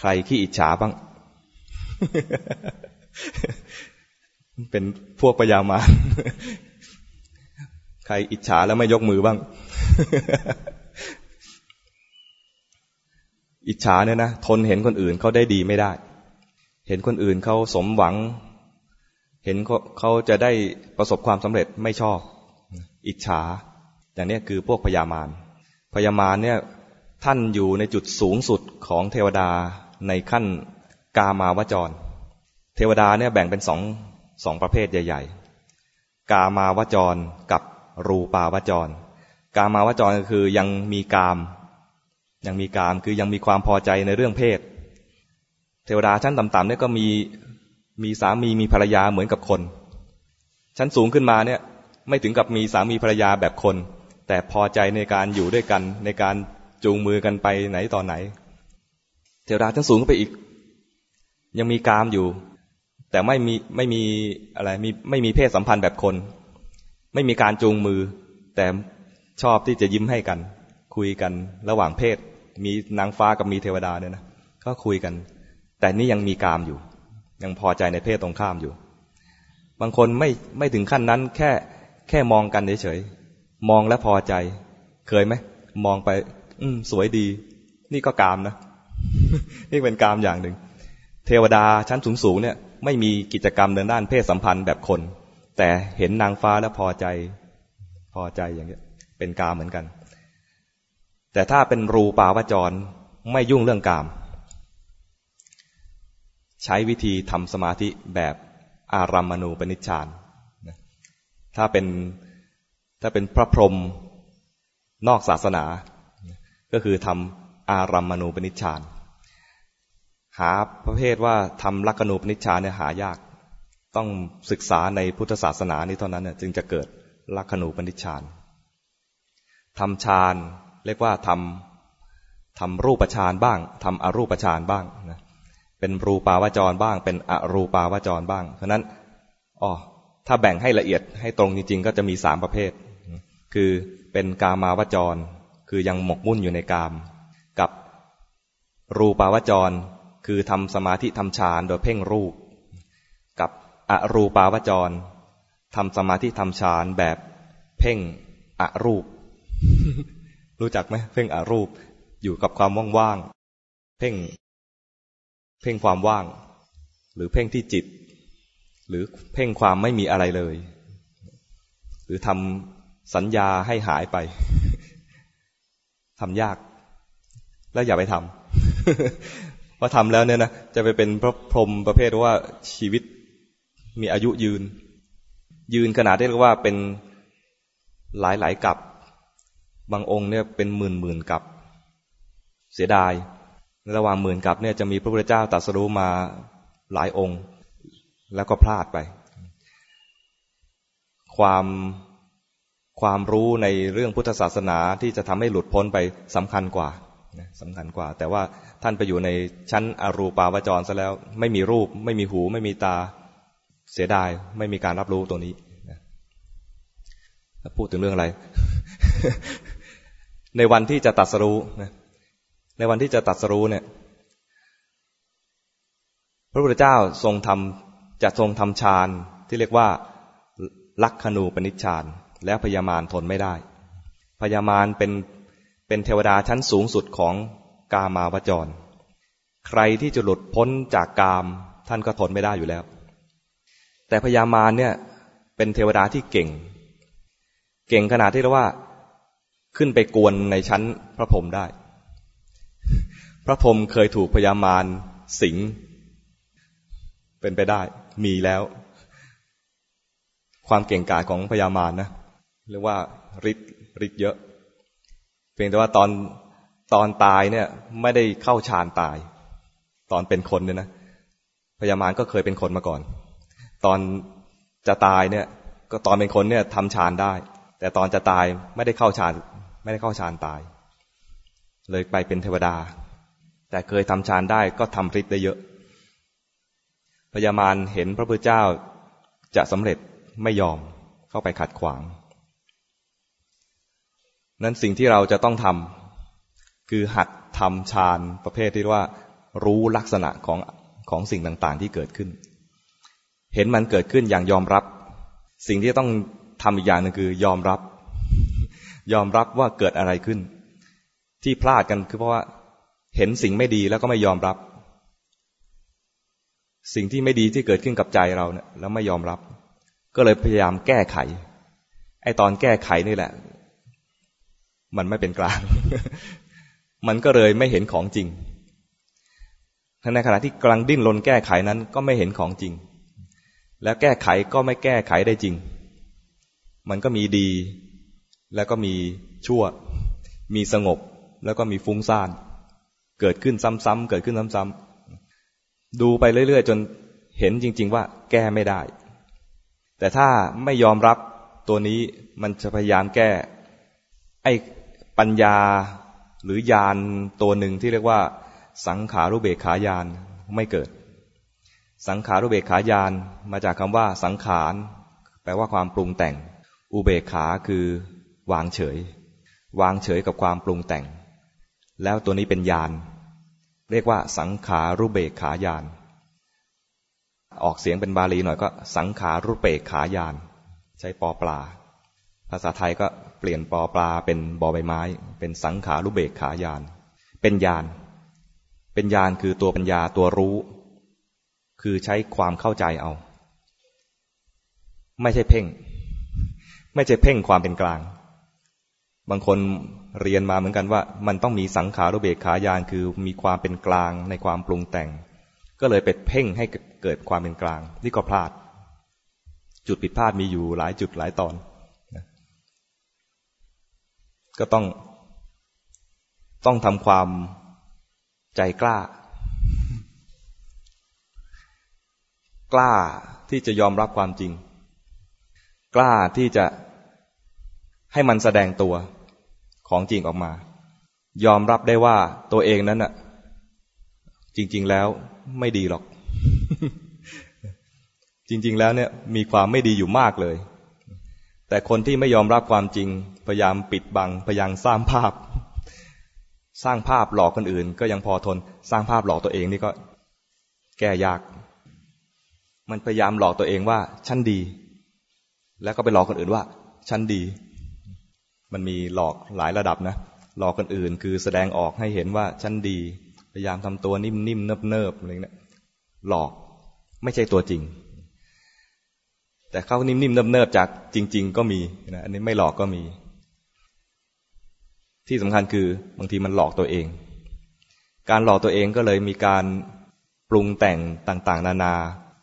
ใครขี้อิจฉาบ้าง เป็นพวกพยามารใครอิจฉาแล้วไม่ยกมือบ้าง อิจฉาเนี่ยนะทนเห็นคนอื่นเขาได้ดีไม่ได้ เห็นคนอื่นเขาสมหวัง เห็นเขาจะได้ประสบความสำเร็จไม่ชอบ อิจฉา อย่างนี้คือพวกพยามารพยามารเนี่ยท่านอยู่ในจุดสูงสุดของเทวดา ในขั้นกามาวจร เทวดาเนี่ยแบ่งเป็นสองสองประเภทใหญ่ ๆ กามาวจรกับรูปาวจร กามาวจรก็คือยังมีกาม ยังมีกามคือยังมีความพอใจในเรื่องเพศ เทวดาชั้นต่ำๆเนี่ยก็มีมีสามีมีภรรยาเหมือนกับคน ชั้นสูงขึ้นมาเนี่ยไม่ถึงกับมีสามีภรรยาแบบคน แต่พอใจในการอยู่ด้วยกันในการจูงมือกันไปไหนต่อไหน เทวดาชั้นสูงขึ้นไปอีก ยังมีกามอยู่ แต่ไม่มีไม่มีอะไรมีไม่มีเพศสัมพันธ์แบบคน ไม่มีการจูงมือ แต่ชอบที่จะยิ้มให้กัน คุยกันระหว่างเพศ มีนางฟ้ากับมีเทวดาเนี่ยนะก็คุยกัน แต่นี่ยังมีกามอยู่ ยังพอใจในเพศตรงข้ามอยู่ บางคนไม่ไม่ถึงขั้นนั้นแค่แค่มองกันเฉยๆมองแล้วพอใจ เคยไหมมองไป อืมสวยดี นี่ก็กามนะ นี่เป็นกามอย่างหนึ่ง เทวดาชั้นสูงๆเนี่ย ไม่มีกิจกรรมเดินด้านเพศสัมพันธ์แบบคน แต่เห็นนางฟ้าแล้วพอใจพอใจอย่างนี้เป็นกามเหมือนกัน แต่ถ้าเป็นรูปาวจรไม่ยุ่งเรื่องกาม ใช้วิธีทำสมาธิแบบอารัมมณูปนิชฌานถ้าเป็นถ้าเป็นพระพรหมนอกศาสนา ก็คือทำอารัมมณูปนิชฌาน หาประเภทว่าทำลักขณูปนิชฌานเนี่ยหายาก ต้องศึกษาในพุทธศาสนานี้เท่านั้นเนี่ยจึงจะเกิดลักขณูปนิชฌานทำฌานเรียกว่าทำทำรูปฌานบ้างทำอรูปฌานบ้างนะเป็นรูปาวจรบ้าง เป็นอรูปาวจรบ้างเพราะนั้นอ๋อถ้าแบ่งให้ละเอียดให้ตรงจริง ๆ ก็จะมีสามประเภท คือเป็นกามาวจร คือยังหมกมุ่นอยู่ในกาม กับรูปาวจร คือทำสมาธิทำฌานโดยเพ่งรูป กับอรูปาวจรทำสมาธิทำฌานแบบเพ่งอรูป รู้จักไหมเพ่งอรูปอยู่กับความว่างๆเพ่ง เพ่งความว่าง หรือเพ่งที่จิต หรือเพ่งความไม่มีอะไรเลย หรือทำสัญญาให้หายไปทำยาก แล้วอย่าไปทำ เพราะทำแล้วเนี่ยนะจะไปเป็นพระพรหมประเภทว่าชีวิตมีอายุยืน ยืนขนาดที่เรียกว่าเป็นหลายหลายกับ บางองค์เนี่ยเป็นหมื่นหมื่นกับ เสียดาย ระหว่างหมื่นกับเนี่ยจะมีพระพุทธเจ้าตรัสรู้มาหลายองค์ แล้วก็พลาดไป ความความรู้ในเรื่องพุทธศาสนาที่จะทำให้หลุดพ้นไปสำคัญกว่า สำคัญกว่า แต่ว่าท่านไปอยู่ในชั้นอรูปาวจรซะแล้ว ไม่มีรูป ไม่มีหู ไม่มีตาเสียดาย ไม่มีการรับรู้ตัวนี้นะพูดถึงเรื่องอะไร ในวันที่จะตัดสรู้นะในวันที่จะตัดสรู้เนี่ย พระพุทธเจ้าทรงทำจะทรงทำฌานที่เรียกว่าลักขณูปนิชฌานแล้วพญามารทนไม่ได้พญามารเป็น เป็นเทวดาชั้นสูงสุดของกามาวจร ใครที่จะหลุดพ้นจากกาม ท่านก็ทนไม่ได้อยู่แล้ว แต่พญามารเนี่ย เป็นเทวดาที่เก่ง เก่งขนาดที่เรียกว่า ขึ้นไปกวนในชั้นพระพรหมได้ พระพรหมเคยถูกพญามารสิง เป็นไปได้ มีแล้ว ความเก่งกาจของพญามารนะเรียกว่าฤทธิ์ฤทธิ์เยอะ เพียงแต่ว่าตอนตอนตายเนี่ย ไม่ได้เข้าฌานตาย ตอนเป็นคนเนี่ยนะพญามารก็เคยเป็นคนมาก่อน ตอนจะตายเนี่ย ก็ตอนเป็นคนเนี่ยทำฌานได้ แต่ตอนจะตายไม่ได้เข้าฌาน ไม่ได้เข้าฌานตาย เลยไปเป็นเทวดา แต่เคยทำฌานได้ก็ทำฤทธิ์ได้เยอะพญามารเห็นพระพุทธเจ้าจะสำเร็จไม่ยอมเข้าไปขัดขวาง นั้นสิ่งที่เราจะต้องทำคือหัดทำฌานประเภทที่ว่า รู้ลักษณะของของสิ่งต่างๆ ที่เกิดขึ้น เห็นมันเกิดขึ้นอย่างยอมรับ สิ่งที่ต้องทำอีกอย่างนึงคือยอมรับ ยอมรับว่าเกิดอะไรขึ้น ที่พลาดกันคือเพราะว่า เห็นสิ่งไม่ดีแล้วก็ไม่ยอมรับ สิ่งที่ไม่ดีที่เกิดขึ้นกับใจเราเนี่ยแล้วไม่ยอมรับ ก็เลยพยายามแก้ไขไอตอนแก้ไขนี่แหละ มันไม่เป็นกลาง มันก็เลยไม่เห็นของจริงในขณะที่กำลังดิ้นรนแก้ไขนั้นก็ไม่เห็นของจริง แล้วแก้ไขก็ไม่แก้ไขได้จริง มันก็มีดี แล้วก็มีชั่ว มีสงบ แล้วก็มีฟุ้งซ่าน เกิดขึ้นซ้ำๆเกิดขึ้นซ้ำๆดูไปเรื่อยๆ จนเห็นจริง ๆ ว่าแก้ไม่ได้ แต่ถ้าไม่ยอมรับตัวนี้มันจะพยายามแก้ ไอ้ ปัญญาหรือยานตัวหนึ่งที่เรียกว่า สังขารุเบกขายานไม่เกิด สังขารุเบกขายานมาจากคำว่าสังขาร แปลว่าความปรุงแต่ง อุเบกขาคือ วางเฉย วางเฉยกับความปรุงแต่ง แล้วตัวนี้เป็นญาณเรียกว่า สังขารุเบกขายานออกเสียงเป็นบาลีหน่อยก็ สังขารุเบกขายานใช้ปอปลา ภาษาไทยก็เปลี่ยนปอปลาเป็นบอใบไม้ เป็นสังขารุเบกขายาน เป็นญาณเป็นญาณคือตัวปัญญาตัวรู้ คือใช้ความเข้าใจเอา ไม่ใช่เพ่ง ไม่ใช่เพ่งความเป็นกลาง บางคนเรียนมาเหมือนกันว่า มันต้องมีสังขารุเบกขายานคือมีความเป็นกลางในความปรุงแต่ง ก็เลยไปเพ่งให้เกิดความเป็นกลาง นี่ก็พลาด จุดผิดพลาดมีอยู่หลายจุดหลายตอน ก็ต้อง ต้องทำความใจกล้า กล้าที่จะยอมรับความจริง กล้าที่จะให้มันแสดงตัวของจริงออกมา ยอมรับได้ว่าตัวเองนั้นน่ะจริง ๆ แล้วไม่ดีหรอก จริง ๆ แล้วเนี่ย มีความไม่ดีอยู่มากเลย แต่คนที่ไม่ยอมรับความจริง พยายามปิดบัง พยายามสร้างภาพ สร้างภาพหลอกคนอื่น ก็ยังพอทน สร้างภาพหลอกตัวเองนี่ก็ แก้ยาก มันพยายามหลอกตัวเองว่าฉันดี แล้วก็ไปหลอกคนอื่นว่าฉันดี มันมีหลอกหลายระดับนะ หลอกคนอื่น คือแสดงออกให้เห็นว่าฉันดี พยายามทำตัวนิ่มๆเนิบๆอะไรเงี้ยหลอกไม่ใช่ตัวจริง แต่เขานิ่มๆเนิบๆจากจริง ๆ ก็มีนะอันนี้ไม่หลอกก็มี ที่สำคัญคือบางทีมันหลอกตัวเอง การหลอกตัวเองก็เลยมีการปรุงแต่งต่างๆ นานา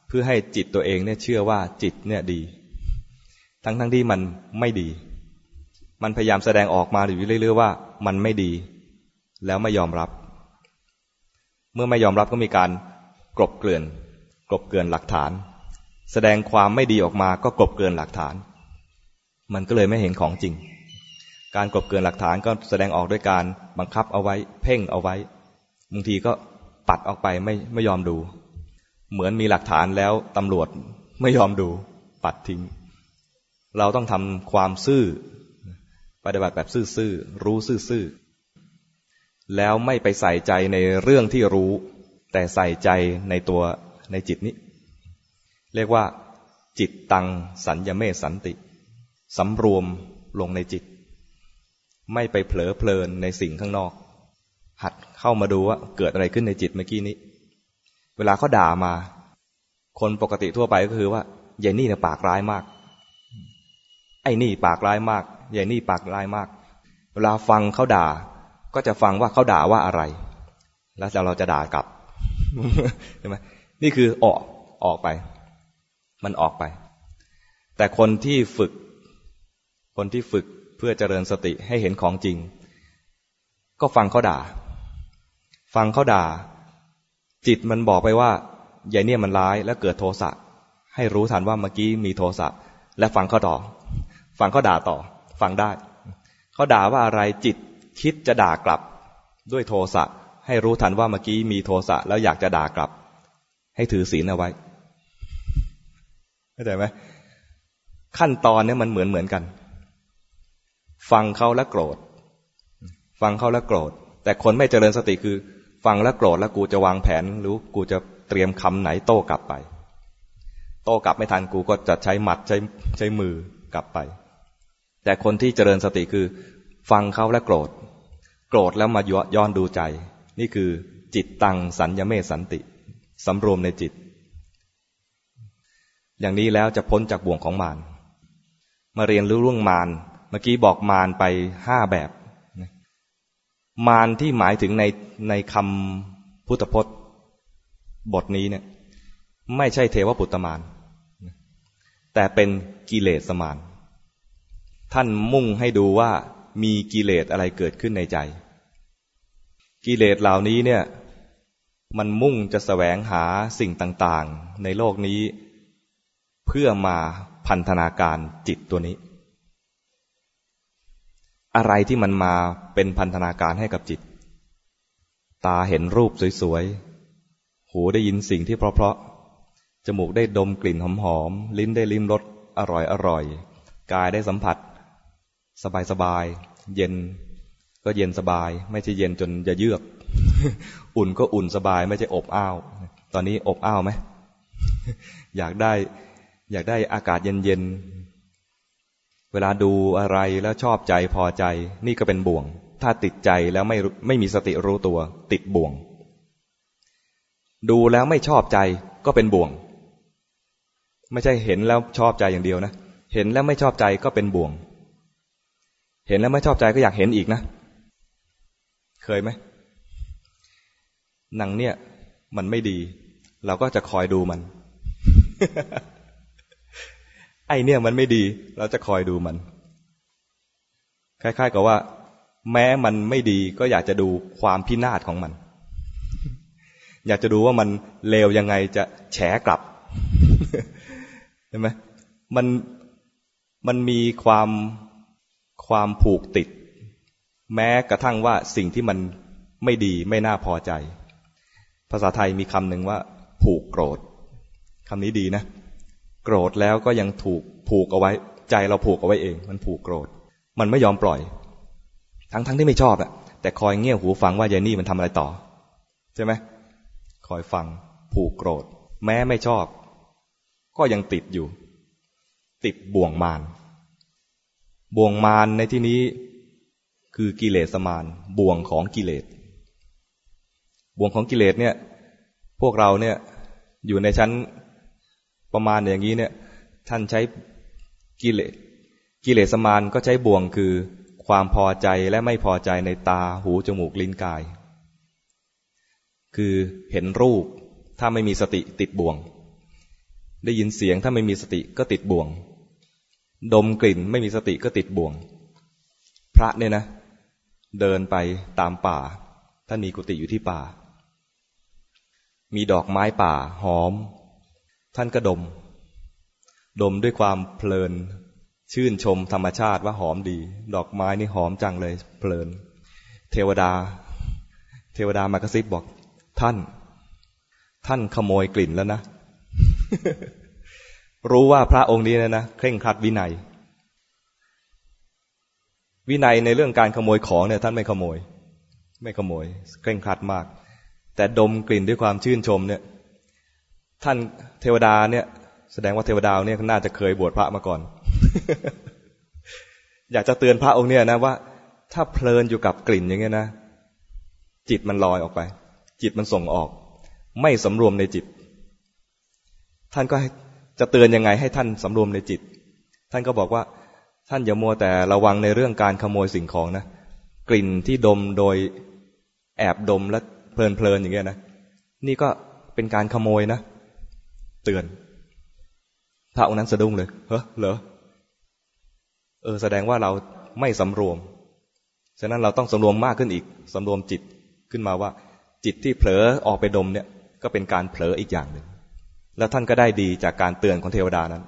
เพื่อให้จิตตัวเองเนี่ยเชื่อว่าจิตเนี่ยดี ทั้งๆทที่มันไม่ดี มันพยายามแสดงออกมาอยู่เรื่อย ๆ ว่า มันไม่ดี แล้วไม่ยอมรับ เมื่อไม่ยอมรับก็มีการกลบเกลื่อนกลบเกลื่อนหลักฐาน แสดงความไม่ดีออกมาก็กลบเกลื่อนหลักฐาน มันก็เลยไม่เห็นของจริง การกลบเกลื่อนหลักฐานก็แสดงออกด้วยการบังคับเอาไว้ เพ่งเอาไว้บางทีก็ปัดออกไปไม่ไม่ยอมดู เหมือนมีหลักฐานแล้วตำรวจไม่ยอมดู ปัดทิ้ง เราต้องทำความซื่อ ปฏิบัติแบบซื่อๆรู้ซื่อๆแล้วไม่ไปใส่ใจในเรื่องที่รู้ แต่ใส่ใจในตัวในจิตนี้ เรียกว่า จิตตังสัญญเมสันติสำรวมลงในจิต ไม่ไปเผลอเพลินในสิ่งข้างนอก หัดเข้ามาดูว่าเกิดอะไรขึ้นในจิตเมื่อกี้นี้ เวลาเขาด่ามา คนปกติทั่วไปก็คือว่าเยนี่เนี่ยปากร้ายมาก ไอ้นี่ปากร้ายมากยายนี่ปากร้ายมาก เวลาฟังเขาด่า ก็จะฟังว่าเขาด่าว่าอะไร แล้วเราจะด่ากลับใช่ไหมนี่คือออกออกไป มันออกไป แต่คนที่ฝึก คนที่ฝึกเพื่อเจริญสติให้เห็นของจริง ก็ฟังเขาด่า ฟังเขาด่า จิตมันบอกไปว่ายายเนี่ยมันร้ายแล้วเกิดโทสะ ให้รู้ทันว่าเมื่อกี้มีโทสะ และฟังเขาต่อ ฟังเขาด่าต่อ ฟังได้ เขาด่าว่าอะไรจิตคิดจะด่ากลับด้วยโทสะ ให้รู้ทันว่าเมื่อกี้มีโทสะแล้วอยากจะด่ากลับ ให้ถือศีลเอาไว้ เข้าใจไหมขั้นตอนเนี้มันเหมือนเหมือนกัน ฟังเขาแล้วโกรธ ฟังเขาแล้วโกรธ แต่คนไม่เจริญสติคือ ฟังแล้วโกรธแล้วกูจะวางแผน หรือกูจะเตรียมคำไหนโต้กลับไป โต้กลับไม่ทันกูก็จะใช้หมัดใช้ใช้มือกลับไป แต่คนที่เจริญสติคือ ฟังเขาและโกรธ โกรธแล้วมาย้อนดูใจ นี่คือจิตตังสัญญเมสันติสำรวมในจิต อย่างนี้แล้วจะพ้นจากบ่วงของมารมาเรียนรู้เรื่องมารเมื่อกี้บอกมารไปห้าแบบ มารที่หมายถึงในในคำพุทธพจน์บทนี้เนี่ยไม่ใช่เทวปุตตมารแต่เป็นกิเลสมารท่านมุ่งให้ดูว่ามีกิเลสอะไรเกิดขึ้นในใจ กิเลสเหล่านี้เนี่ย มันมุ่งจะแสวงหาสิ่งต่างๆ ในโลกนี้ เพื่อมาพันธนาการจิตตัวนี้ อะไรที่มันมาเป็นพันธนาการให้กับจิต ตาเห็นรูปสวยๆ หูได้ยินสิ่งที่เพราะๆ จมูกได้ดมกลิ่นหอมๆ ลิ้นได้ลิ้มรสอร่อยๆกายได้สัมผัส สบายๆเย็นก็เย็นสบาย ไม่ใช่เย็นจนจะเยือก อุ่นก็อุ่นสบาย ไม่ใช่อบอ้าว ตอนนี้อบอ้าวไหม อยากได้ อยากได้อากาศเย็นๆ เวลาดูอะไรแล้วชอบใจพอใจ นี่ก็เป็นบ่วง ถ้าติดใจแล้วไม่ไม่มีสติรู้ตัว ติดบ่วง ดูแล้วไม่ชอบใจก็เป็นบ่วง ไม่ใช่เห็นแล้วชอบใจอย่างเดียวนะ เห็นแล้วไม่ชอบใจก็เป็นบ่วง เห็นแล้วไม่ชอบใจก็อยากเห็นอีกนะ เคยไหมหนังเนี่ย มันไม่ดี เราก็จะคอยดูมัน ไอเนี่ยมันไม่ดี เราจะคอยดูมัน คล้ายๆกับว่า แม้มันไม่ดีก็อยากจะดูความพินาศของมัน อยากจะดูว่ามันเลวยังไงจะแฉกลับเห็นไหมมันมันมีความความผูกติด แม้กระทั่งว่าสิ่งที่มันไม่ดีไม่น่าพอใจ ภาษาไทยมีคำหนึ่งว่า ผูกโกรธคำนี้ดีนะ โกรธแล้วก็ยังถูกผูกเอาไว้ ใจเราผูกเอาไว้เอง มันผูกโกรธ มันไม่ยอมปล่อย ทั้งทั้งที่ไม่ชอบอะแต่คอยเงี่ยหูฟังว่ายายนี่มันทำอะไรต่อ ใช่ไหมคอยฟังผูกโกรธ แม้ไม่ชอบ ก็ยังติดอยู่ ติดบ่วงมารบ่วงมารในที่นี้ คือกิเลสมารบ่วงของกิเลสบ่วงของกิเลสเนี่ย พวกเราเนี่ยอยู่ในชั้น ประมาณอย่างนี้เนี่ย ท่านใช้กิเลสกิเลสมานก็ใช้บ่วงคือความพอใจและไม่พอใจในตาหูจมูกลิ้นกาย คือเห็นรูป ถ้าไม่มีสติติดบ่วง ได้ยินเสียงถ้าไม่มีสติก็ติดบ่วง ดมกลิ่นไม่มีสติก็ติดบ่วง พระเนี่ยนะ เดินไปตามป่า ท่านมีกุฏิอยู่ที่ป่า มีดอกไม้ป่าหอม ท่านก็ดม ดมด้วยความเพลิน ชื่นชมธรรมชาติว่าหอมดี ดอกไม้นี่หอมจังเลย เพลิน เทวดา เทวดามากระซิบบอก ท่าน ท่านขโมยกลิ่นแล้วนะ รู้ว่าพระองค์นี้นะนะเคร่งครัดวินัย วินัยในเรื่องการขโมยของเนี่ยท่านไม่ขโมย ไม่ขโมย เคร่งครัดมาก แต่ดมกลิ่นด้วยความชื่นชมเนี่ย ท่านเทวดาเนี่ย แสดงว่าเทวดาเนี่ยน่าจะเคยบวชพระมาก่อน อยากจะเตือนพระองค์เนี่ยนะว่า ถ้าเพลินอยู่กับกลิ่นอย่างเงี้ยนะ จิตมันลอยออกไป จิตมันส่งออก ไม่สำรวมในจิต ท่านก็จะเตือนยังไงให้ท่านสำรวมในจิต ท่านก็บอกว่าท่านอย่ามัวแต่ระวังในเรื่องการขโมยสิ่งของนะกลิ่นที่ดมโดยแอบดมและเพลินเพลินอย่างเงี้ยนะนี่ก็เป็นการขโมยนะ เตือนพระองค์นั้นสะดุ้งเลยเฮ้อเหรอเออ แสดงว่าเราไม่สำรวม ฉะนั้นเราต้องสำรวมมากขึ้นอีกสำรวมจิตขึ้นมาว่า จิตที่เผลอออกไปดมเนี่ย ก็เป็นการเผลออีกอย่างหนึ่ง แล้วท่านก็ได้ดีจากการเตือนของเทวดานั้น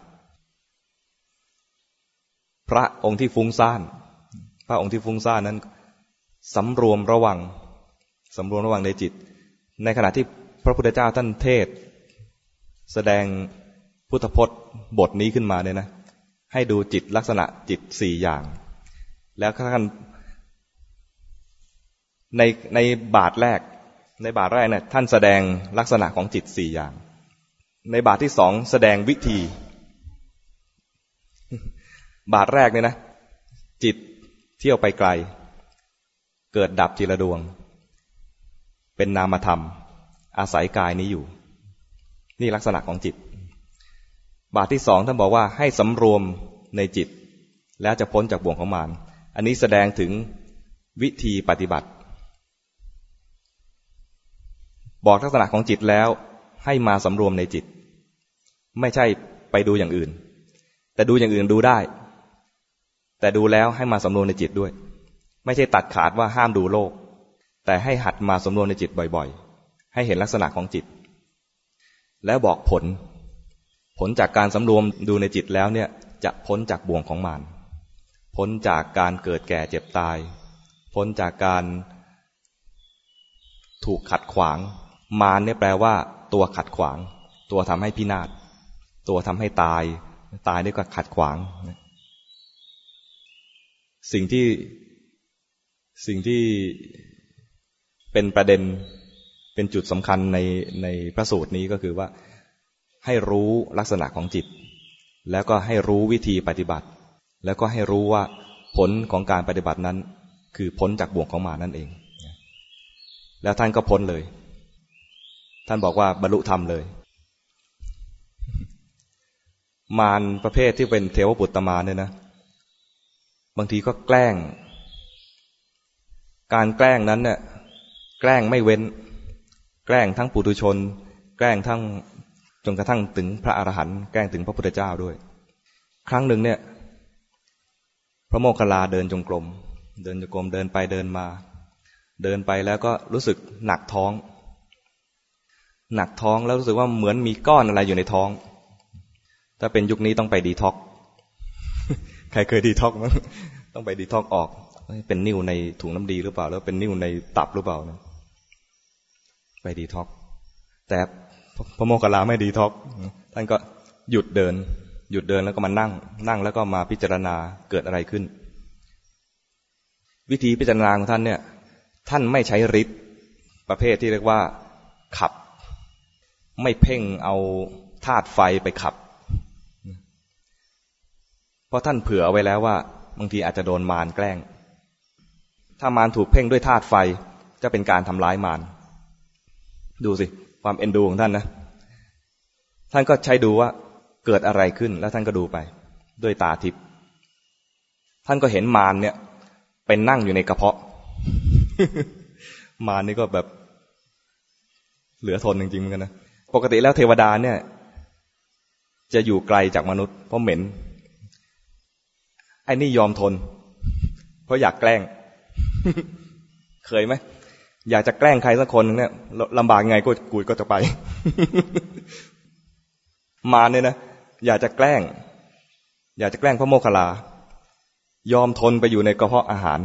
พระองค์ที่ฟุ้งซ่าน พระองค์ที่ฟุ้งซ่านนั้นสำรวมระวังสำรวมระวังในจิต ในขณะที่พระพุทธเจ้าท่านเทศ แสดงพุทธพจน์บทนี้ขึ้นมาเนี่ยนะ ให้ดูจิตลักษณะจิตสี่อย่าง แล้วท่านในในบาทแรก ในบาทแรกเนี่ยท่านแสดงลักษณะของจิตสี่อย่าง ในบาทที่สองแสดงวิธี บาทแรกเนี่ยนะ จิตเที่ยวไปไกล เกิดดับจิรดวง เป็นนามธรรม อาศัยกายนี้อยู่ นี่ลักษณะของจิต บาทที่สองท่านบอกว่าให้สำรวมในจิต แล้วจะพ้นจากบ่วงของมารอันนี้แสดงถึงวิธีปฏิบัติ บอกลักษณะของจิตแล้วให้มาสำรวมในจิต ไม่ใช่ไปดูอย่างอื่น แต่ดูอย่างอื่นดูได้ แต่ดูแล้วให้มาสำรวมในจิตด้วย ไม่ใช่ตัดขาดว่าห้ามดูโลก แต่ให้หัดมาสำรวมในจิตบ่อยๆ ให้เห็นลักษณะของจิต แล้วบอกผล ผลจากการสำรวมดูในจิตแล้วเนี่ยจะพ้นจากบ่วงของมารพ้นจากการเกิดแก่เจ็บตาย พ้นจากการถูกขัดขวาง มารเนี่ยแปลว่า ตัวขัดขวาง ตัวทำให้พินาศ ตัวทำให้ตาย ตายนี่ก็ขัดขวาง สิ่งที่สิ่งที่เป็นประเด็น เป็นจุดสำคัญในในพระสูตรนี้ก็คือว่าให้รู้ลักษณะของจิต แล้วก็ให้รู้วิธีปฏิบัติ แล้วก็ให้รู้ว่าผลของการปฏิบัตินั้น คือพ้นจากบ่วงของมานั่นเอง แล้วท่านก็พ้นเลย ท่านบอกว่าบรรลุธรรมเลย มารประเภทที่เป็นเทวปุตตมาเนี่ยนะ บางทีก็แกล้ง การแกล้งนั้นเนี่ยแกล้งไม่เว้น แกล้งทั้งปุถุชน แกล้งทั้งจนกระทั่งถึงพระอรหันต์แกล้งถึงพระพุทธเจ้าด้วย ครั้งหนึ่งเนี่ย พระโมคคัลลาเดินจงกรมเดินจงกรมเดินไปเดินมา เดินไปแล้วก็รู้สึกหนักท้อง หนักท้องแล้วรู้สึกว่าเหมือนมีก้อนอะไรอยู่ในท้อง ถ้าเป็นยุคนี้ต้องไปดีท็อกใครเคยดีท็อกมั้งต้องไปดีท็อกออกเป็นนิ่วในถุงน้ำดีหรือเปล่า แล้วเป็นนิ่วในตับหรือเปล่านะ ไปดีท็อกแต่พระโมคคัลลาไม่ดีท็อกท่านก็หยุดเดิน หยุดเดินแล้วก็มานั่ง นั่งแล้วก็มาพิจารณาเกิดอะไรขึ้น วิธีพิจารณาของท่านเนี่ย ท่านไม่ใช้ฤทธิ์ประเภทที่เรียกว่า ขับ ไม่เพ่งเอาธาตุไฟไปขับ เพราะท่านเผื่อไว้แล้วว่าบางทีอาจจะโดนมารแกล้ง ถ้ามารถูกเพ่งด้วยธาตุไฟจะเป็นการทำร้ายมาร ดูสิ ความเอ็นดูของท่านนะ ท่านก็ใช้ดูว่าเกิดอะไรขึ้น แล้วท่านก็ดูไป ด้วยตาทิพย์ท่านก็เห็นมารเนี่ย เป็นนั่งอยู่ในกระเพาะ มารนี่ก็แบบ เหลือทนจริงๆเหมือนกันนะปกติแล้วเทวดาเนี่ย จะอยู่ไกลจากมนุษย์ เพราะเหม็นไอ้นี่ยอมทน เพราะอยากแกล้ง เคยไหม อยากจะแกล้งใครสักคนเนี่ยลำบากไงก็กูก็จะไป มาเนี่ยนะอยากจะแกล้ง อยากจะแกล้งพระโมคคัลลายอมทนไปอยู่ในกระเพาะอาหาร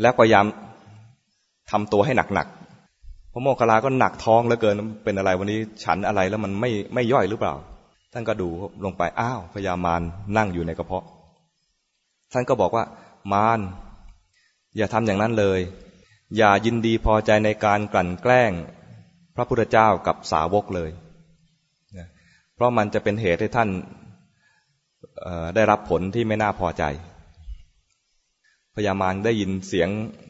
และพยายามทำตัวให้หนักๆพระโมคคัลลาก็หนักท้องเหลือเกินเป็นอะไรวันนี้ฉันอะไรแล้วมันไม่ไม่ย่อยหรือเปล่า ท่านก็ดูลงไปอ้าวพญามารนั่งอยู่ในกระเพาะ ท่านก็บอกว่ามารอย่าทำอย่างนั้นเลย อย่ายินดีพอใจในการกลั่นแกล้ง พระพุทธเจ้ากับสาวกเลยเพราะมันจะเป็นเหตุให้ท่านได้รับผลที่ไม่น่าพอใจ พญามารได้ยินเสียง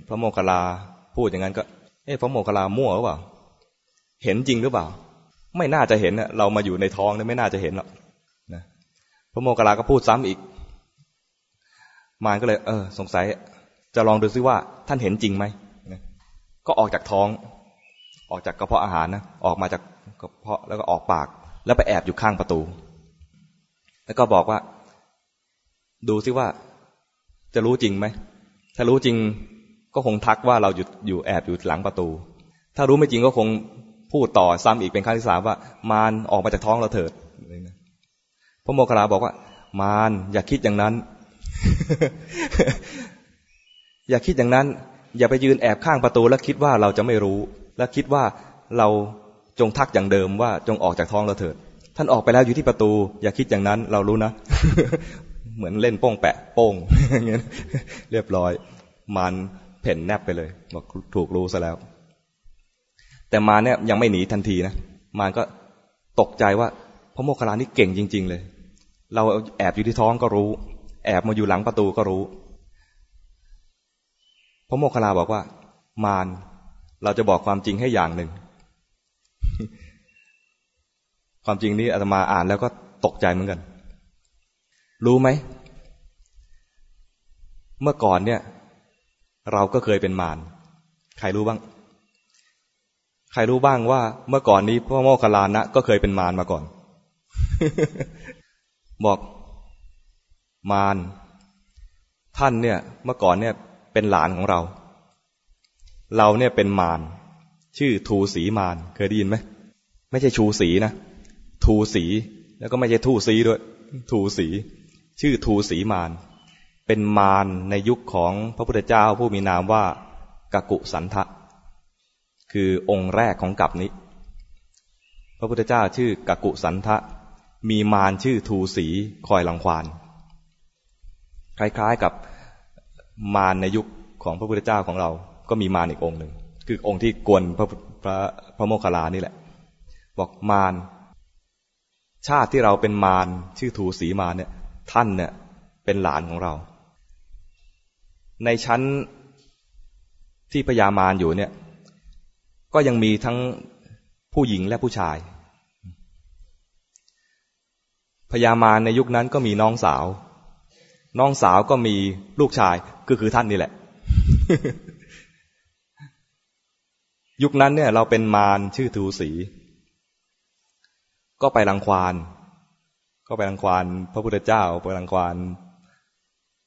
พระโมคคัลลาพูดอย่างนั้นก็ เอ๊ะพระโมคคัลลามั่วหรือเปล่า เห็นจริงหรือเปล่า ไม่น่าจะเห็นเรามาอยู่ในท้องนี่ไม่น่าจะเห็นหรอกนะพระโมคคัลลาก็พูดซ้ำอีก มารก็เลย เออ สงสัย จะลองดูซิว่าท่านเห็นจริงไหม ก็ออกจากท้อง ออกจากกระเพาะอาหารนะออกมาจากกระเพาะแล้วก็ออกปาก แล้วไปแอบอยู่ข้างประตู แล้วก็บอกว่า ดูซิว่า จะรู้จริงไหมถ้ารู้จริงก็คงทักว่าเราอยู่อยู่แอบอยู่หลังประตู ถ้ารู้ไม่จริงก็คงพูดต่อซ้ำอีกเป็นครั้งที่สามว่ามารออกมาจากท้องเราเถิดพระโมคคัลลาบอกว่า มารอย่าคิดอย่างนั้น อย่าคิดอย่างนั้น อย่าไปยืนแอบข้างประตูแล้วคิดว่าเราจะไม่รู้ แล้วคิดว่าเราจงทักอย่างเดิมว่าจงออกจากท้องเราเถิด ท่านออกไปแล้วอยู่ที่ประตู อย่าคิดอย่างนั้นเรารู้นะ เหมือนเล่นโป้งแปะโป้งเงี้ยเรียบร้อย มันเพ่นแนบไปเลยบอกถูกรู้ซะแล้ว แต่มาเนี่ยยังไม่หนีทันทีนะมารก็ตกใจว่าพระโมคคัลลานี่เก่งจริง ๆ เลย เราแอบอยู่ที่ท้องก็รู้ แอบมาอยู่หลังประตูก็รู้ ระโมคคัลลาบอกว่า มารเราจะบอกความจริงให้อย่างหนึ่ง ความจริงนี้อาตมาอ่านแล้วก็ตกใจเหมือนกัน รู้ไหม เมื่อก่อนเนี่ย เราก็เคยเป็นมารใครรู้บ้าง ใครรู้บ้างว่า เมื่อก่อนนี้พระโมคคัลลานะก็เคยเป็นมารมาก่อน บอกมารท่านเนี่ย เมื่อก่อนเนี่ย เป็นหลานของเรา เราเนี่ยเป็นมารชื่อทูสีมารเคยได้ยินไหมไม่ใช่ชูสีนะทูสีแล้วก็ไม่ใช่ทูสีด้วย ทูสี ชื่อทูสีมารเป็นมารในยุคของพระพุทธเจ้าผู้มีนามว่ากกุสันทะ คือองค์แรกของกัปนี้ พระพุทธเจ้าชื่อกกุสันทะ มีมารชื่อทูสีคอยลังควานคล้ายๆกับ มารในยุคของพระพุทธเจ้าของเรา ก็มีมารอีกองค์หนึ่ง คือองค์ที่กวนพระพระพระโมคคัลลานี่แหละ บอกมารชาติที่เราเป็นมารชื่อทูสีมารเนี่ย ท่านเนี่ยเป็นหลานของเรา ในชั้นที่พญามารอยู่เนี่ย ก็ยังมีทั้งผู้หญิงและผู้ชายพญามารในยุคนั้นก็มีน้องสาว น้องสาวก็มีลูกชายก็คือท่านนี่แหละ ยุคนั้นเนี่ย เราเป็นมารชื่อทูสี ก็ไปรังควานก็ไปรังควานพระพุทธเจ้าไปรังควาน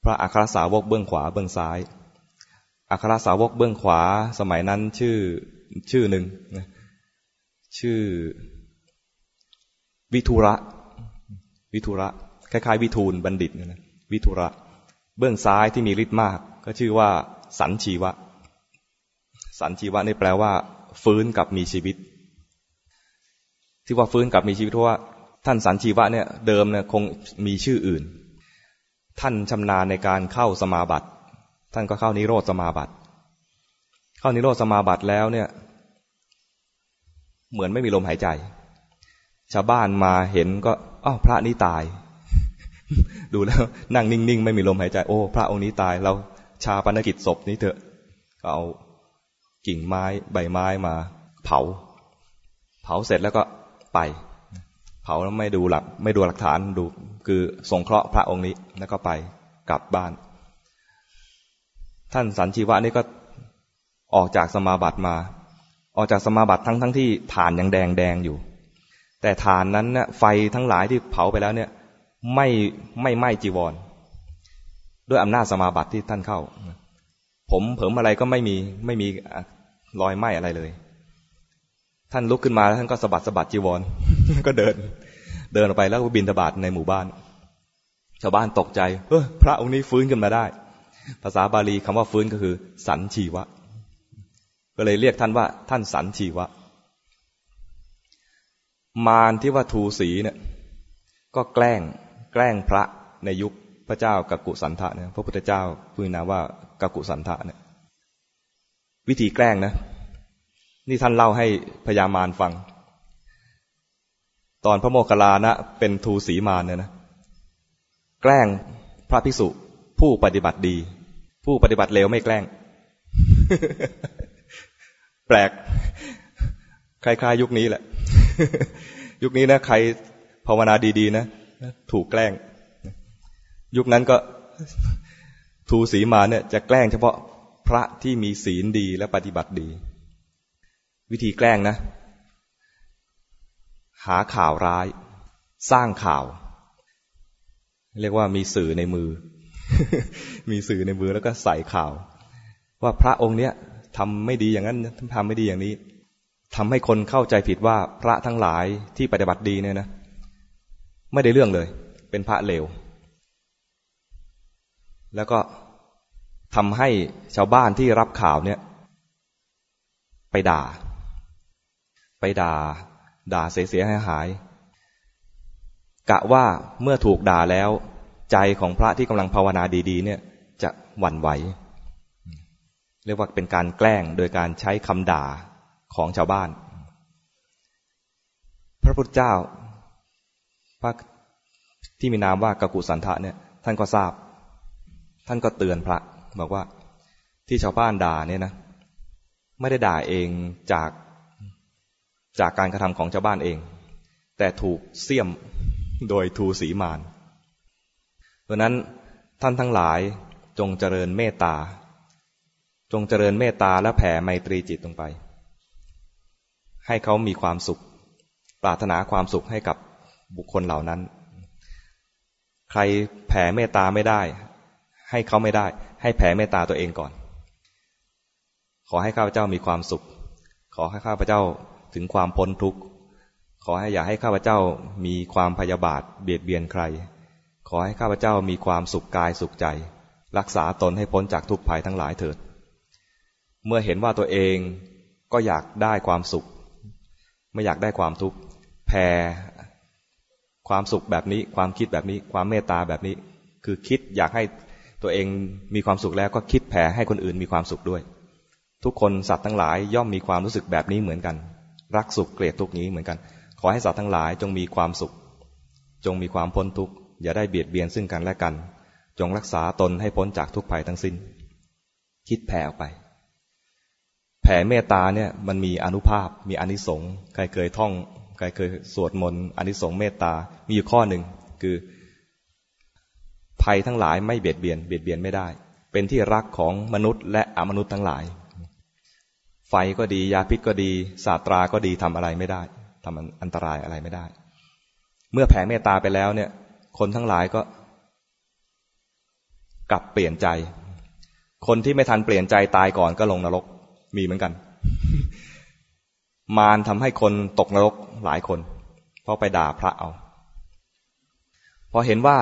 พระอัครสาวกเบื้องขวาเบื้องซ้าย อัครสาวกเบื้องขวาสมัยนั้นชื่อชื่อหนึ่งชื่อ วิทุระ วิทุระคล้ายๆ วิทูลบัณฑิตนะ วิทุระ เบื้องซ้ายที่มีฤทธิ์มาก ก็ชื่อว่า สันชีวะ สันชีวะนี่แปลว่า ฟื้นกับมีชีวิต ที่ว่าฟื้นกับมีชีวิตเพราะว่า ท่านสันชีวะเนี่ยเดิมเนี่ยคงมีชื่ออื่น ท่านชำนาญในการเข้าสมาบัติ ท่านก็เข้านิโรธสมาบัติ เข้านิโรธสมาบัติแล้วเนี่ย เหมือนไม่มีลมหายใจ ชาวบ้านมาเห็นก็อ้าวพระนี้ตาย ดูแล้วนั่งนิ่งๆ ไม่มีลมหายใจ โอ้ พระองค์นี้ตายเราชาปนกิจศพนี้เถอะก็เอากิ่งไม้ใบไม้มา เผา เผาเสร็จแล้วก็ไป เผาแล้วไม่ดูหลัก ไม่ดูหลักฐานดู คือสงเคราะห์พระองค์นี้แล้วก็ไปกลับบ้าน ท่านสันชีวะนี่ก็ออกจากสมาบัติมา ออกจากสมาบัติทั้งทั้งที่ฐานยังแดงแดงอยู่ แต่ฐานนั้นเนี่ยไฟทั้งหลายที่เผาไปแล้วเนี่ย ไม่ไม่ไหม้จีวร ด้วยอำนาจสมาบัติที่ท่านเข้า ผมเผิมอะไรก็ไม่มีไม่มีรอยไหม้อะไรเลย ท่านลุกขึ้นมาแล้วท่านก็สะบัดสะบัดจีวร ก็เดิน เดินออกไปแล้วก็บินทบาทในหมู่บ้าน ชาวบ้านตกใจ เออพระองค์นี้ฟื้นขึ้นมาได้ ภาษาบาลีคำว่าฟื้นก็คือ สันชีวะ ก็เลยเรียกท่านว่า ท่านสันชีวะ มารที่ว่าทูสีเนี่ย ก็แกล้ง แกล้งพระในยุคพระเจ้ากักุสันทะเนี่ยพระพุทธเจ้าพูดนาว่ากักุสันทะเนี่ยวิธีแกล้งนะ นี่ท่านเล่าให้พญามารฟัง ตอนพระโมคคัลลานะ เป็นทูสีมารเนี่ยนะ แกล้งพระพิสุผู้ปฏิบัติดี ผู้ปฏิบัติเลวไม่แกล้ง แปลกคล้ายๆยุคนี้แหละ ยุคนี้นะ ใครภาวนาดีๆนะ ถูกแกล้ง ยุคนั้นก็ทูสีมาเนี่ยจะแกล้งเฉพาะพระที่มีศีลดีและปฏิบัติดี วิธีแกล้งนะ หาข่าวร้าย สร้างข่าว เรียกว่ามีสื่อในมือ มีสื่อในมือแล้วก็ใส่ข่าว ว่าพระองค์เนี้ยทำไม่ดีอย่างนั้นทำไม่ดีอย่างนี้ทำให้คนเข้าใจผิดว่าพระทั้งหลายที่ปฏิบัติดีเนี่ยนะ ไม่ได้เรื่องเลย เป็นพระเลว แล้วก็ทำให้ชาวบ้านที่รับข่าวเนี่ย ไปด่า ไปด่า ด่าเสียหายหายกะว่าเมื่อถูกด่าแล้ว ใจของพระที่กำลังภาวนาดี ๆ เนี่ย จะหวั่นไหว เรียกว่าเป็นการแกล้งโดยการใช้คำด่าของชาวบ้าน พระพุทธเจ้า ระที่มีนามว่ากกุสันทะเนี่ย ท่านก็ทราบ ท่านก็เตือนพระบอกว่า ที่ชาวบ้านด่าเนี่ยนะ ไม่ได้ด่าเองจากจากการกระทำของชาวบ้านเอง แต่ถูกเสี่ยมโดยทูสีมานเพราะนั้นท่านทั้งหลายจงเจริญเมตตา จงเจริญเมตตาและแผ่ไมตรีจิตลงไป ให้เขามีความสุข ปรารถนาความสุขให้กับ บุคคลเหล่านั้น ใครแผ่เมตตาไม่ได้ ให้เขาไม่ได้ ให้แผ่เมตตาตัวเองก่อน ขอให้ข้าพเจ้ามีความสุข ขอให้ข้าพเจ้าถึงความพ้นทุกข์ ขอให้อย่าให้ข้าพเจ้ามีความพยาบาทเบียดเบียนใคร ขอให้ข้าพเจ้ามีความสุขกายสุขใจ รักษาตนให้พ้นจากทุกภัยทั้งหลายเถิด เมื่อเห็นว่าตัวเองก็อยากได้ความสุข ไม่อยากได้ความทุกข์แผ่ ความสุขแบบนี้ ความคิดแบบนี้ ความเมตตาแบบนี้ คือคิดอยากให้ตัวเองมีความสุขแล้วก็คิดแผ่ให้คนอื่นมีความสุขด้วย ทุกคนสัตว์ทั้งหลายย่อมมีความรู้สึกแบบนี้เหมือนกัน รักสุขเกลียดทุกนี้เหมือนกัน ขอให้สัตว์ทั้งหลายจงมีความสุข จงมีความพ้นทุกข์อย่าได้เบียดเบียนซึ่งกันและกัน จงรักษาตนให้พ้นจากทุกภัยทั้งสิ้น คิดแผ่ออกไป แผ่เมตตาเนี่ยมันมีอนุภาพมีอนิสงส์ใครเคยท่อง ใครเคยสวดมนต์อนิสงส์เมตตา มีอยู่ข้อหนึ่งคือ ภัยทั้งหลายไม่เบียดเบียน เบียดเบียนไม่ได้ เป็นที่รักของมนุษย์ และอมนุษย์ทั้งหลาย ไฟก็ดี ยาพิษก็ดีศาสตราก็ดีทำอะไรไม่ได้ทำอันตรายอะไรไม่ได้ เมื่อแผ่เมตตาไปแล้วเนี่ย คนทั้งหลายก็ กลับเปลี่ยนใจ คนที่ไม่ทันเปลี่ยนใจตายก่อนก็ลงนรก มีเหมือนกัน มารทำให้คนตกนรกหลายคน เพราะไปด่าพระเอา พอเห็นว่า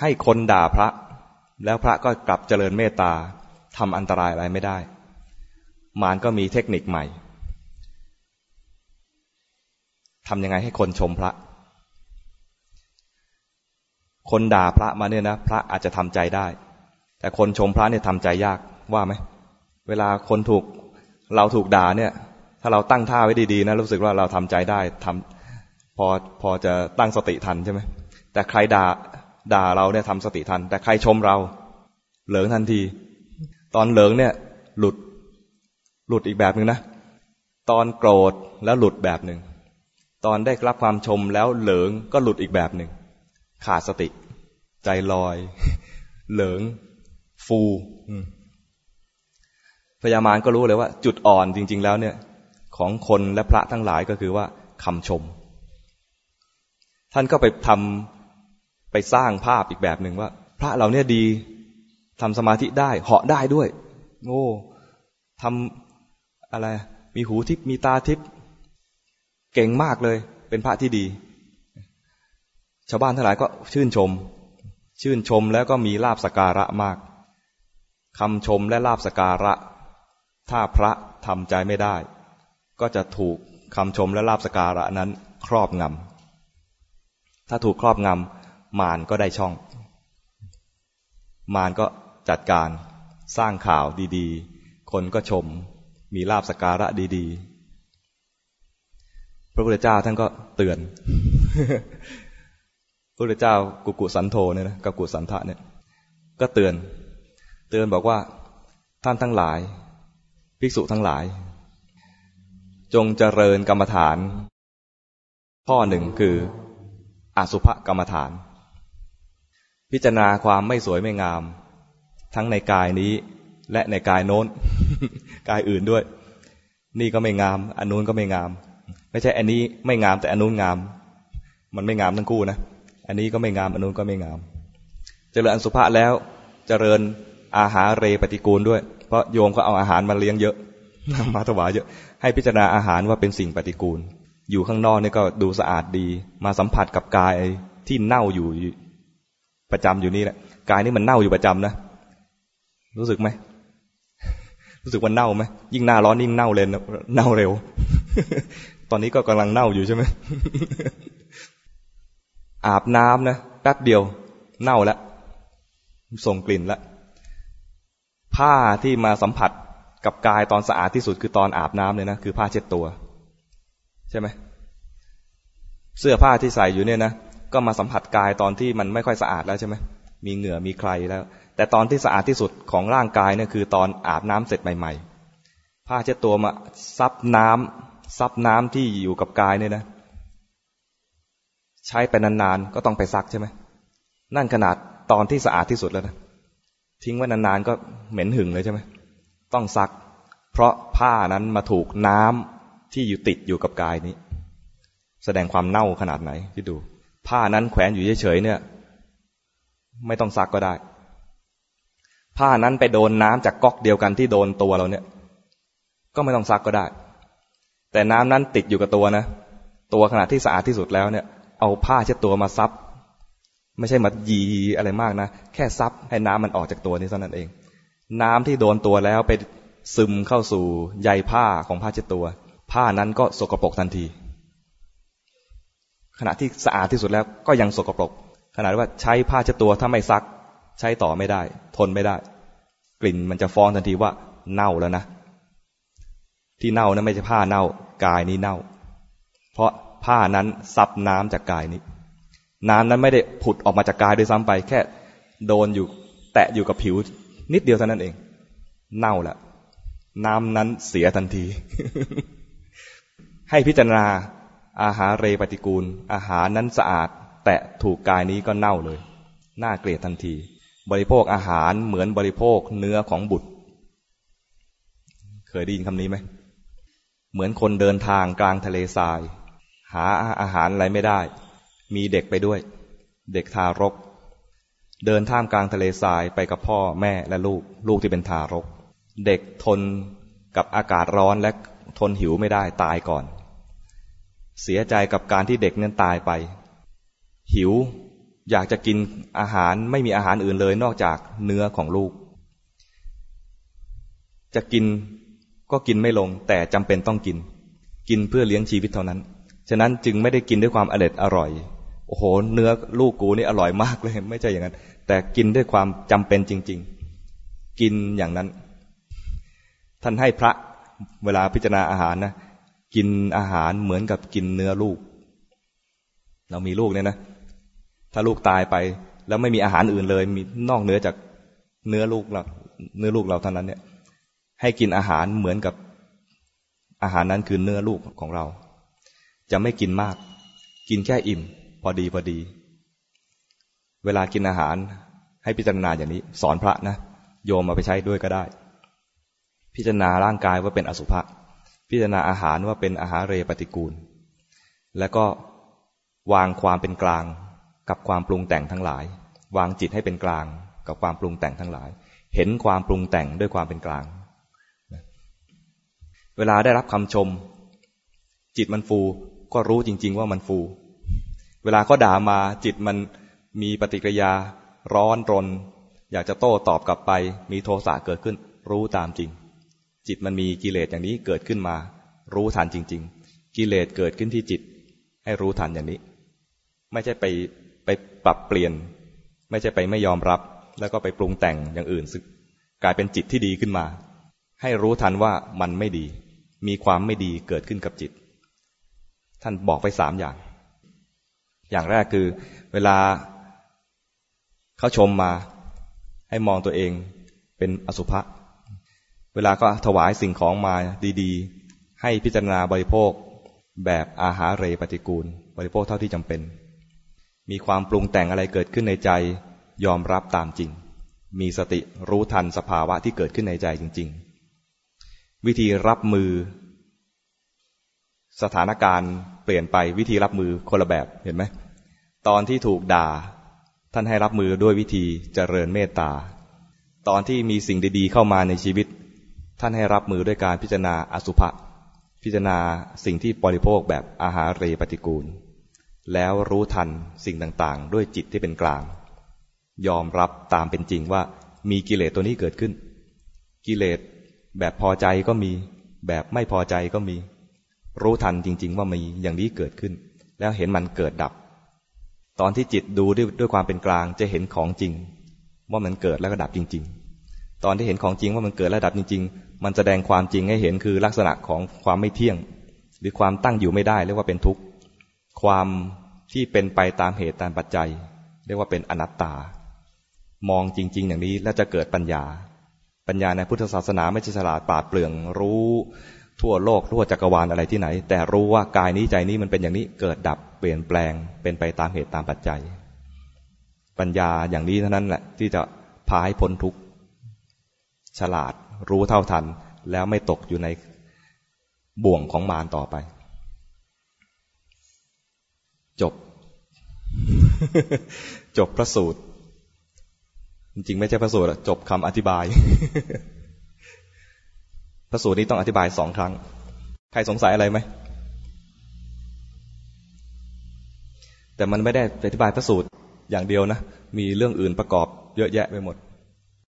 ให้คนด่าพระ แล้วพระก็กลับเจริญเมตตาทำอันตรายอะไรไม่ได้ มารก็มีเทคนิคใหม่ทำยังไงให้คนชมพระ คนด่าพระมาเนี่ยนะ พระอาจจะทำใจได้ แต่คนชมพระเนี่ยทำใจยากว่าไหม เวลาคนถูก เราถูกด่าเนี่ย ถ้าเราตั้งท่าไว้ดีๆนะรู้สึกว่าเราทำใจได้ทำพอพอจะตั้งสติทันใช่ไหมแต่ใครด่าด่าเราเนี่ยทำสติทัน แต่ใครชมเรา เหลิงทันที ตอนเหลิงเนี่ย หลุดหลุดอีกแบบหนึ่งนะตอนโกรธแล้วหลุดแบบหนึ่งตอนได้รับความชมแล้วเหลิงก็หลุดอีกแบบหนึ่งขาดสติ ใจลอย เหลิง ฟู พญามารก็รู้เลยว่า จุดอ่อนจริง ๆ แล้วเนี่ย ของคนและพระทั้งหลายก็คือว่าคำชม ท่านก็ไปทำไปสร้างภาพอีกแบบหนึ่งว่า พระเราเนี่ยดีทำสมาธิได้เหาะได้ด้วยโง่ทำอะไร มีหูทิพมีตาทิพเก่งมากเลย เป็นพระที่ดี ชาวบ้านทั้งหลายก็ชื่นชม ชื่นชมแล้วก็มีลาบสการะมากคำชมและลาบสการะ ถ้าพระทำใจไม่ได้ ก็จะถูกคำชมและลาบสการะนั้นครอบงำถ้าถูกครอบงำมารก็ได้ช่อง มารก็จัดการสร้างข่าวดีๆ คนก็ชม มีลาบสการะดีๆ พระพุทธเจ้าท่านก็เตือน พระพุทธเจ้ากุกุสันโธเนี่ยนะกุกุสันทะเนี่ย ก็เตือน เตือนบอกว่าท่านทั้งหลาย ภิกษุทั้งหลาย จงเจริญกรรมฐาน ข้อหนึ่งคือ อสุภกรรมฐาน พิจารณาความไม่สวยไม่งาม ทั้งในกายนี้ และในกายโน้น กายอื่นด้วย นี่ก็ไม่งาม อันนู้นก็ไม่งาม ไม่ใช่อันนี้ไม่งามแต่อันนู้นงาม มันไม่งามทั้งคู่นะ อันนี้ก็ไม่งาม อันนู้นก็ไม่งาม เจริญอสุภะแล้ว เจริญ อาหารเรปฏิกูลด้วย เพราะโยมเขาเอาอาหารมาเลี้ยงเยอะมาถวายเยอะ ให้พิจารณาอาหารว่าเป็นสิ่งปฏิกูล อยู่ข้างนอกนี่ก็ดูสะอาดดี มาสัมผัสกับกายที่เน่าอยู่ประจำอยู่นี่แหละ กายนี่มันเน่าอยู่ประจำนะ รู้สึกไหม รู้สึกว่าเน่าไหม ยิ่งหน้าร้อนยิ่งเน่าเลยเน่าเร็ว ตอนนี้ก็กำลังเน่าอยู่ใช่ไหม อาบน้ำนะแป๊บเดียว เน่าแล้วส่งกลิ่นแล้ว ผ้าที่มาสัมผัสกับกายตอนสะอาดที่สุดคือตอนอาบน้ำเลยนะคือผ้าเช็ดตัว ใช่ไหมเสื้อผ้าที่ใส่อยู่เนี่ยนะก็มาสัมผัสกายตอนที่มันไม่ค่อยสะอาดแล้วใช่ไหมมีเหงื่อมีใครแล้ว แต่ตอนที่สะอาดที่สุดของร่างกายเนี่ยคือตอนอาบน้ำเสร็จใหม่ ๆ ผ้าเช็ดตัวมาซับน้ำซับน้ำที่อยู่กับกายเนี่ยนะ ใช้ไปนานๆก็ต้องไปซักใช่ไหมนั่นขนาดตอนที่สะอาดที่สุดแล้วนะ ทิ้งไว้นานๆก็เหม็นหึงเลยใช่ไหมต้องซัก เพราะผ้านั้นมาถูกน้ำที่อยู่ติดอยู่กับกายนี้ แสดงความเน่าขนาดไหนที่ดู ผ้านั้นแขวนอยู่เฉยๆเนี่ย ไม่ต้องซักก็ได้ ผ้านั้นไปโดนน้ำจากก๊อกเดียวกันที่โดนตัวเราเนี่ย ก็ไม่ต้องซักก็ได้ แต่น้ำนั้นติดอยู่กับตัวนะ ตัวขนาดที่สะอาดที่สุดแล้วเนี่ย เอาผ้าเช็ดตัวมาซับ ไม่ใช่มายีอะไรมากนะ แค่ซับให้น้ำมันออกจากตัวนี้เท่านั้นเอง น้ำที่โดนตัวแล้วไปซึมเข้าสู่ใยผ้าของผ้าเช็ดตัว ผ้านั้นก็สกปรกทันที ขณะที่สะอาดที่สุดแล้วก็ยังสกปรก ขนาดว่าใช้ผ้าเช็ดตัวถ้าไม่ซัก ใช้ต่อไม่ได้ ทนไม่ได้ กลิ่นมันจะฟ้องทันทีว่าเน่าแล้วนะ ที่เน่านะไม่ใช่ผ้าเน่ากายนี้เน่า เพราะผ้านั้นซับน้ำจากกายนี้ น้ำนั้นไม่ได้ผุดออกมาจากกายด้วยซ้ำไป แค่โดนอยู่แตะอยู่กับผิว นิดเดียวเท่านั้นเอง เน่าล้วน้ำนั้นเสียทันที ให้พิจารณาอาหารเรปฏิกูล อาหารนั้นสะอาด แต่ถูกกายนี้ก็เน่าเลย น่าเกลียดทันที บริโภคอาหารเหมือนบริโภคเนื้อของบุตร เคยได้ยินคำนี้ไหม เหมือนคนเดินทางกลางทะเลทราย หาอาหารอะไรไม่ได้ มีเด็กไปด้วย เด็กทารก เดินท่ามกลางทะเลทรายไปกับพ่อแม่และลูก ลูกที่เป็นทารก เด็กทนกับอากาศร้อนและทนหิวไม่ได้ตายก่อน เสียใจกับการที่เด็กนั้นตายไป หิวอยากจะกินอาหารไม่มีอาหารอื่นเลยนอกจากเนื้อของลูก จะกินก็กินไม่ลง แต่จำเป็นต้องกิน กินเพื่อเลี้ยงชีวิตเท่านั้น ฉะนั้นจึงไม่ได้กินด้วยความอร็ดอร่อย โอ้โห เนื้อลูกกูนี่อร่อยมากเลย ไม่ใช่อย่างนั้น แต่กินด้วยความจำเป็นจริง ๆ กินอย่างนั้น ท่านให้พระเวลาพิจารณาอาหารนะกินอาหารเหมือนกับกินเนื้อลูก เรามีลูกเนี่ยนะ ถ้าลูกตายไป แล้วไม่มีอาหารอื่นเลย มีนอกเนื้อจากเนื้อลูกเราเนื้อลูกเราเท่านั้นเนี่ย ให้กินอาหารเหมือนกับอาหารนั้นคือเนื้อลูกของเรา จะไม่กินมาก กินแค่อิ่ม อดีพอดี เวลากินอาหารให้พิจารณาอย่างนี้ สอนพระนะ โยมมาไปใช้ด้วยก็ได้ พิจารณาร่างกายว่าเป็นอสุภะพิจารณาอาหารว่าเป็นอาหารเรปฏิกูล แล้วก็วางความเป็นกลางกับความปรุงแต่งทั้งหลาย วางจิตให้เป็นกลางกับความปรุงแต่งทั้งหลาย เห็นความปรุงแต่งด้วยความเป็นกลาง เวลาได้รับคำชม จิตมันฟูก็รู้จริง ๆ ว่ามันฟู เวลาเขาด่ามาจิตมันมีปฏิกิริยาร้อนรน อยากจะโต้ตอบกลับไป มีโทสะเกิดขึ้น รู้ตามจริง จิตมันมีกิเลสอย่างนี้เกิดขึ้นมา รู้ทันจริง ๆ กิเลสเกิดขึ้นที่จิต ให้รู้ทันอย่างนี้ ไม่ใช่ไปไปปรับเปลี่ยน ไม่ใช่ไปไม่ยอมรับ แล้วก็ไปปรุงแต่งอย่างอื่นซึกกลายเป็นจิตที่ดีขึ้นมา ให้รู้ทันว่ามันไม่ดี มีความไม่ดีเกิดขึ้นกับจิต ท่านบอกไปสามอย่าง อย่างแรกคือ เวลาเขาชมมา ให้มองตัวเองเป็นอสุภะเวลาก็ถวายสิ่งของมาดีๆ ให้พิจารณาบริโภคแบบอาหารเรปฏิกูล บริโภคเท่าที่จำเป็น มีความปรุงแต่งอะไรเกิดขึ้นในใจยอมรับตามจริง มีสติรู้ทันสภาวะที่เกิดขึ้นในใจจริง ๆ วิธีรับมือ สถานการณ์ เปลี่ยนไปวิธีรับมือคนละแบบเห็นไหมตอนที่ถูกด่า ท่านให้รับมือด้วยวิธีเจริญเมตตา ตอนที่มีสิ่งดีๆ เข้ามาในชีวิต ท่านให้รับมือด้วยการพิจารณาอสุภะพิจารณาสิ่งที่บริโภคแบบอาหารเรปฏิกูล แล้วรู้ทันสิ่งต่างๆ ด้วยจิตที่เป็นกลาง ยอมรับตามเป็นจริงว่ามีกิเลสตัวนี้เกิดขึ้น กิเลสแบบพอใจก็มี แบบไม่พอใจก็มี รู้ทันจริง ๆ ว่ามีอย่างนี้เกิดขึ้น แล้วเห็นมันเกิดดับ ตอนที่จิตดูด้วยด้วยความเป็นกลางจะเห็นของจริง ว่ามันเกิดแล้วก็ดับจริง ๆ ตอนที่เห็นของจริงว่ามันเกิดระดับจริง ๆ มันแสดงความจริงให้เห็นคือลักษณะของความไม่เที่ยง หรือความตั้งอยู่ไม่ได้เรียกว่าเป็นทุกข์ความที่เป็นไปตามเหตุตามปัจจัย เรียกว่าเป็นอนัตตา มองจริง ๆ อย่างนี้แล้วจะเกิดปัญญา ปัญญาในพุทธศาสนาไม่ใช่ฉลาดปราดเปรื่องรู้ ทั่วโลกทั่วจักรวาลอะไรที่ไหน แต่รู้ว่ากายนี้ใจนี้มันเป็นอย่างนี้เกิดดับเปลี่ยนแปลงเป็นไปตามเหตุตามปัจจัย ปัญญาอย่างนี้เท่านั้นแหละ ที่จะพาให้พ้นทุกข์ฉลาดรู้เท่าทัน แล้วไม่ตกอยู่ในบ่วงของมารต่อไป จบ จบพระสูตร จริงไม่ใช่พระสูตรจบคำอธิบาย พระสูตรนี้ต้องอธิบายสองครั้ง ใครสงสัยอะไรไหม แต่มันไม่ได้อธิบายพระสูตรอย่างเดียวนะ มีเรื่องอื่นประกอบเยอะแยะไปหมด